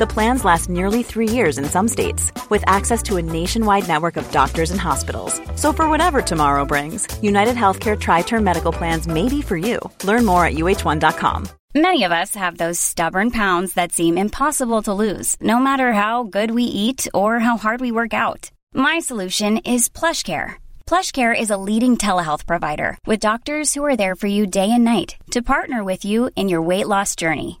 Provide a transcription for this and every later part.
The plans last nearly three years in some states, with access to a nationwide network of doctors and hospitals. So, for whatever tomorrow brings, United Healthcare Tri Term Medical Plans may be for you. Learn more at uh1.com. Many of us have those stubborn pounds that seem impossible to lose, no matter how good we eat or how hard we work out. My solution is PlushCare. PlushCare is a leading telehealth provider with doctors who are there for you day and night to partner with you in your weight loss journey.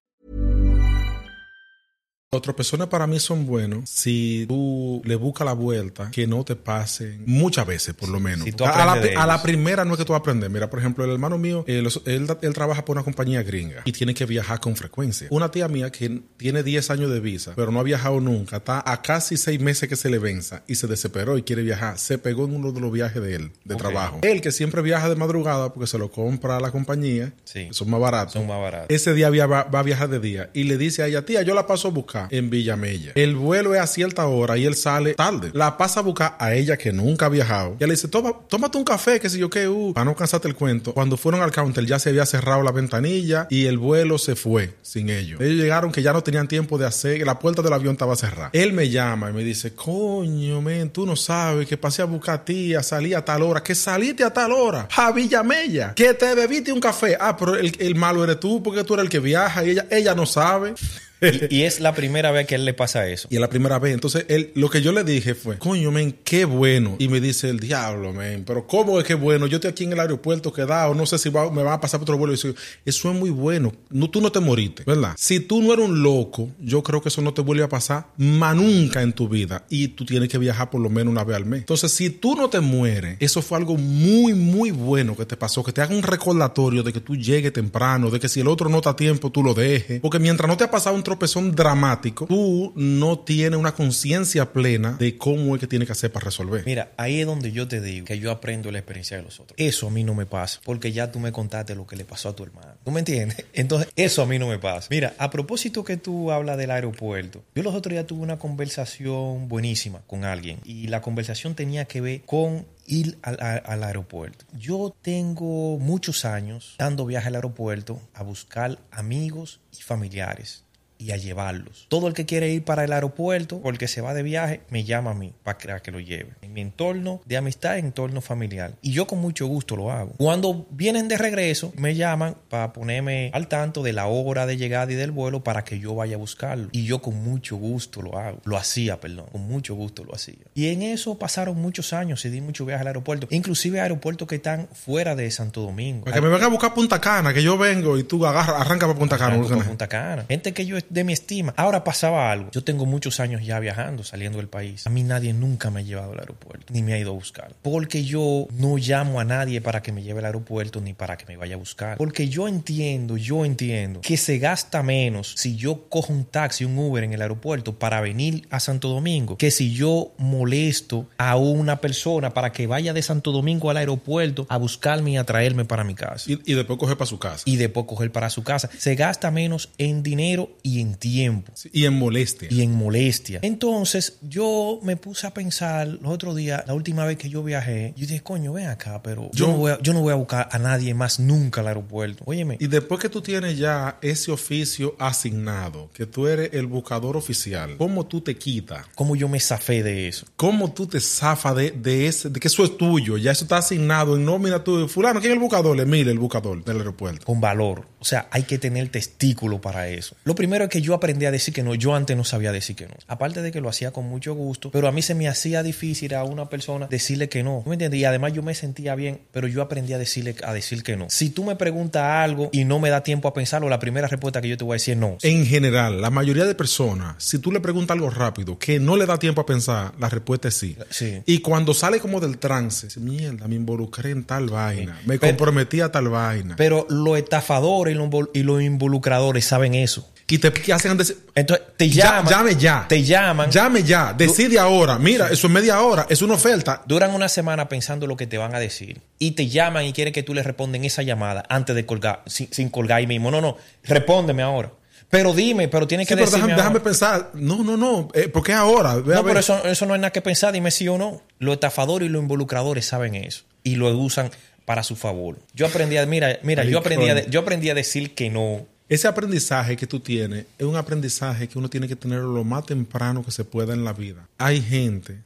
Los tropezones para mí son buenos si tú le buscas la vuelta que no te pasen muchas veces, por lo menos. Si a, a la, a primera no es que tú aprendes. Mira, por ejemplo, el hermano mío, él, él trabaja por una compañía gringa y tiene que viajar con frecuencia. Una tía mía que tiene 10 años de visa, pero no ha viajado nunca, está a casi 6 meses que se le venza y se desesperó y quiere viajar. Se pegó en uno de los viajes de él, de trabajo. Él que siempre viaja de madrugada porque se lo compra la compañía, Sí. son más baratos. Son más baratos. Ese día va, va a viajar de día y le dice a ella, tía, yo la paso a buscar en Villamella. El vuelo es a cierta hora y él sale tarde. La pasa a buscar a ella que nunca ha viajado. Y le dice, Toma, tómate un café, que sé yo qué, uh, para no cansarte el cuento. Cuando fueron al counter ya se había cerrado la ventanilla y el vuelo se fue sin ellos. Ellos llegaron que ya no tenían tiempo de hacer, la puerta del avión estaba cerrada. Él me llama y me dice, coño, men, tú no sabes que pasé a buscar a tía, salí a tal hora, que saliste a tal hora, a Villamella, que te bebiste un café. Ah, pero el, el malo eres tú porque tú eres el que viaja y ella, ella no sabe. Y, es la primera vez que él le pasa eso. Y es la primera vez. Entonces, él, lo que yo le dije fue, coño, men, qué bueno. Y me dice el diablo, men, pero ¿cómo es que bueno? Yo estoy aquí en el aeropuerto quedado, no sé si me va a pasar por otro vuelo. Y dice, eso es muy bueno. No, tú no te moriste, ¿verdad? Si tú no eres un loco, yo creo que eso no te vuelve a pasar más nunca en tu vida. Y tú tienes que viajar por lo menos una vez al mes. Entonces, si tú no te mueres, eso fue algo muy, muy bueno que te pasó. Que te haga un recordatorio de que tú llegues temprano, de que si el otro no está a tiempo, tú lo dejes. Porque mientras no te ha pasado un tropezón dramático, tú no tienes una conciencia plena de cómo es que tienes que hacer para resolver. Mira, ahí es donde yo te digo que yo aprendo la experiencia de los otros. Eso a mí no me pasa, porque ya tú me contaste lo que le pasó a tu hermano. ¿Tú me entiendes? Entonces, eso a mí no me pasa. Mira, a propósito que tú hablas del aeropuerto, yo los otros días tuve una conversación buenísima con alguien y la conversación tenía que ver con ir al, al aeropuerto. Yo tengo muchos años dando viaje al aeropuerto a buscar amigos y familiares y a llevarlos. Todo el que quiere ir para el aeropuerto o el que se va de viaje me llama a mí para que, lo lleve. En mi entorno de amistad, entorno familiar. Y yo con mucho gusto lo hago. Cuando vienen de regreso, me llaman para ponerme al tanto de la hora de llegada y del vuelo para que yo vaya a buscarlo. Y yo con mucho gusto lo hago. Lo hacía, perdón. Con mucho gusto lo hacía. Y en eso pasaron muchos años y di mucho viaje al aeropuerto. Inclusive aeropuertos que están fuera de Santo Domingo. Que me venga a buscar Punta Cana, que yo vengo y tú agarra, arranca para Punta Cana. Punta Cana. Gente que yo de mi estima. Ahora pasaba algo. Yo tengo muchos años ya viajando, saliendo del país. A mí nadie nunca me ha llevado al aeropuerto, ni me ha ido a buscar. Porque yo no llamo a nadie para que me lleve al aeropuerto ni para que me vaya a buscar. Porque yo entiendo, yo entiendo que se gasta menos si yo cojo un taxi, un Uber en el aeropuerto para venir a Santo Domingo, que si yo molesto a una persona para que vaya de Santo Domingo al aeropuerto a buscarme y a traerme para mi casa Y, y después coge para su casa. y después coger para su casa. Se gasta menos en dinero y en tiempo. y en molestia. Y en molestia. Entonces, yo me puse a pensar los otros días, la última vez que yo viajé, yo dije, coño, ven acá, pero yo, no, voy a, yo no voy a buscar a nadie más nunca al aeropuerto. Óyeme. Y después que tú tienes ya ese oficio asignado, que tú eres el buscador oficial, ¿cómo tú te quitas? ¿Cómo yo me zafé de eso? ¿Cómo tú te zafas de, de, ese, de que eso es tuyo? Ya eso está asignado en nómina tú. Fulano, ¿quién es el buscador? Le mire el buscador del aeropuerto. Con valor. O sea, hay que tener testículo para eso. Lo primero es que yo aprendí a decir que no. Yo antes no sabía decir que no. Aparte de que lo hacía con mucho gusto, pero a mí se me hacía difícil a una persona decirle que no. ¿Me entiendes? Y además yo me sentía bien, pero yo aprendí a decirle a decir que no. Si tú me preguntas algo y no me da tiempo a pensarlo, la primera respuesta que yo te voy a decir es no. En general, la mayoría de personas, si tú le preguntas algo rápido que no le da tiempo a pensar, la respuesta es sí. Sí. Y cuando sale como del trance, mierda, me involucré en tal vaina, me comprometí a tal vaina. Pero los estafadores y los, y los involucradores saben eso. Y te ¿qué hacen decir, Entonces te llaman. Ya, llame ya. Te llaman. Llame ya. Decide ahora. Mira, eso es media hora. Es una oferta. Duran una semana pensando lo que te van a decir. Y te llaman y quieren que tú les respondas esa llamada antes de colgar, sin, sin colgar ahí mismo. No, no. Respóndeme ahora. Pero dime, pero tienes que Sí, pero decirme déjame, déjame pensar. No, no, no. Eh, ¿Por qué ahora? Ve No, pero eso, eso no es nada que pensar. Dime sí o no. Los estafadores y los involucradores saben eso. Y lo usan para su favor. Yo aprendí a, mira, mira, yo aprendí a, yo aprendí a decir que no. Ese aprendizaje que tú tienes es un aprendizaje que uno tiene que tener lo más temprano que se pueda en la vida. Hay gente,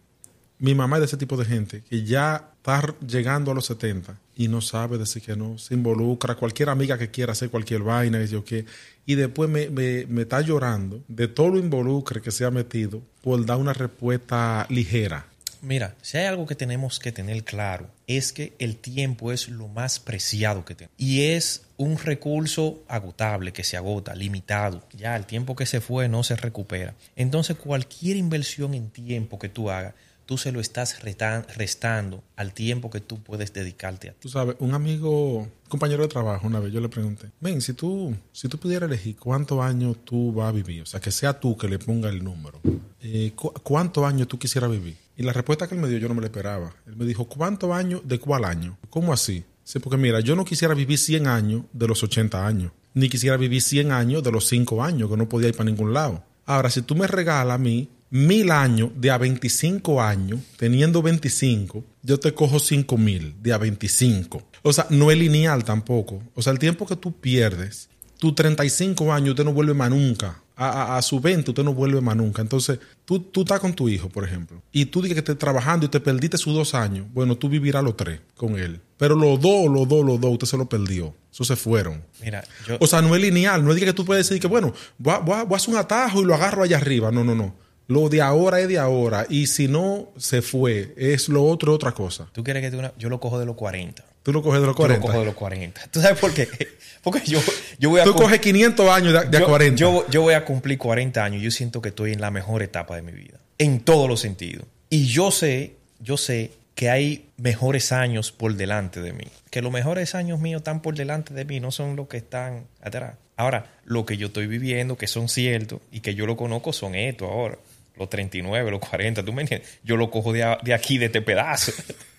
mi mamá es de ese tipo de gente, que ya está llegando a los 70 y no sabe decir que no, se involucra, cualquier amiga que quiera hacer cualquier vaina, que yo qué, y después me, me- me está llorando de todo lo involucre que se ha metido por dar una respuesta ligera. Mira, si hay algo que tenemos que tener claro, es que el tiempo es lo más preciado que tenemos. Y es un recurso agotable, que se agota, limitado. Ya el tiempo que se fue no se recupera. Entonces, cualquier inversión en tiempo que tú hagas, tú se lo estás restando al tiempo que tú puedes dedicarte a ti. Tú sabes, un amigo, compañero de trabajo, una vez yo le pregunté, ven, si tú, si tú pudieras elegir cuántos años tú vas a vivir, o sea, que sea tú que le ponga el número, eh, cu- ¿cuántos años tú quisieras vivir? Y la respuesta que él me dio yo no me la esperaba. Él me dijo, ¿cuántos años de cuál año? ¿Cómo así? Sí, porque mira, yo no quisiera vivir 100 años de los 80 años, ni quisiera vivir 100 años de los 5 años, que no podía ir para ningún lado. Ahora, si tú me regalas a mí mil años de a 25 años, teniendo 25, yo te cojo 5 mil de a 25. O sea, no es lineal tampoco. O sea, el tiempo que tú pierdes, tus 35 años, usted no vuelve más nunca. A, a- a su 20, usted no vuelve más nunca. Entonces, tú, tú estás con tu hijo, por ejemplo, y tú dices que estás trabajando y te perdiste sus dos años. Bueno, tú vivirás los tres con él. Pero los dos, los dos, los dos, usted se lo perdió. Eso se fueron. Mira, yo, O sea, no es lineal. No es que tú puedes decir que, bueno, voy a, voy voy a hacer un atajo y lo agarro allá arriba. No, no, no. Lo de ahora es de ahora. Y si no se fue, es lo otro, otra cosa. tú quieres que te una- yo lo cojo de los 40. Tú lo coges de los Yo lo 40. cojo de los 40. ¿Tú sabes por qué? Porque yo, yo voy a Tú coges 500 años de, de a yo, 40. Yo, yo voy a cumplir 40 años. Yo siento que estoy en la mejor etapa de mi vida. En todos los sentidos. Y yo sé, yo sé que hay mejores años por delante de mí. Que los mejores años míos están por delante de mí, no son los que están atrás. Ahora, lo que yo estoy viviendo, que son ciertos y que yo lo conozco, son estos ahora. Los 39, los 40, ¿tú me entiendes? Yo lo cojo de, a- de aquí, de este pedazo.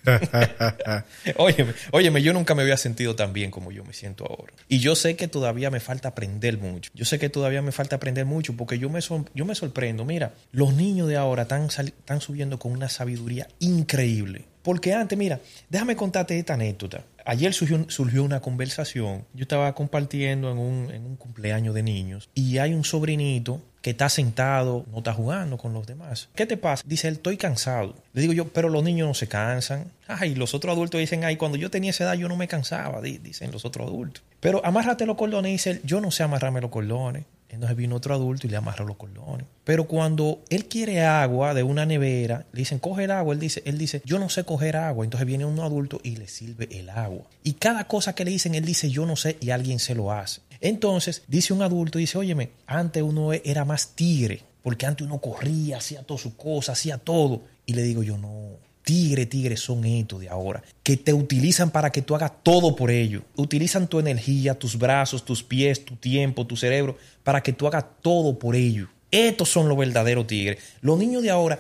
óyeme, óyeme, yo nunca me había sentido tan bien como yo me siento ahora. Y yo sé que todavía me falta aprender mucho. Yo sé que todavía me falta aprender mucho porque yo me, yo me sorprendo. Mira, los niños de ahora están, están subiendo con una sabiduría increíble. Porque antes, mira, déjame contarte esta anécdota. Ayer surgió, una conversación. Yo estaba compartiendo en un, en un cumpleaños de niños y hay un sobrinito que está sentado, no está jugando con los demás. ¿Qué te pasa? Dice él, estoy cansado. Le digo yo, pero los niños no se cansan. Ay, los otros adultos dicen, ay, cuando yo tenía esa edad yo no me cansaba, di- dicen los otros adultos. Pero amárrate los cordones, dice él, yo no sé amarrarme los cordones. Entonces vino otro adulto y le amarró los cordones. Pero cuando él quiere agua de una nevera, le dicen, coge el agua. Él dice, él dice, yo no sé coger agua. Entonces viene un adulto y le sirve el agua. Y cada cosa que le dicen, él dice, yo no sé, y alguien se lo hace. Entonces dice un adulto, dice, óyeme, antes uno era más tigre, porque antes uno corría, hacía todas sus cosas, hacía todo. Y le digo yo, no, tigre, tigre son estos de ahora, que te utilizan para que tú hagas todo por ellos. Utilizan tu energía, tus brazos, tus pies, tu tiempo, tu cerebro, para que tú hagas todo por ellos. Estos son los verdaderos tigres. Los niños de ahora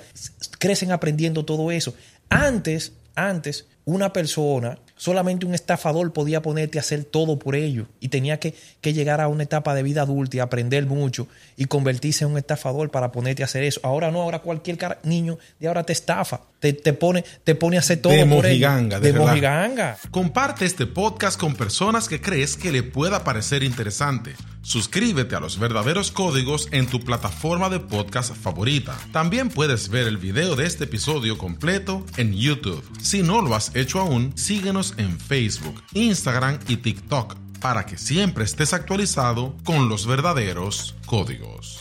crecen aprendiendo todo eso. Antes, antes, una persona Solamente un estafador podía ponerte a hacer todo por ellos y tenía que, que llegar a una etapa de vida adulta y aprender mucho y convertirse en un estafador para ponerte a hacer eso. Ahora no, ahora cualquier niño de ahora te estafa, te, te, pone, te pone a hacer todo de por mojiganga, de De mojiganga. Comparte este podcast con personas que crees que le pueda parecer interesante. Suscríbete a los verdaderos códigos en tu plataforma de podcast favorita. También puedes ver el video de este episodio completo en YouTube. Si no lo has hecho aún, síguenos en Facebook, Instagram y TikTok para que siempre estés actualizado con los verdaderos códigos.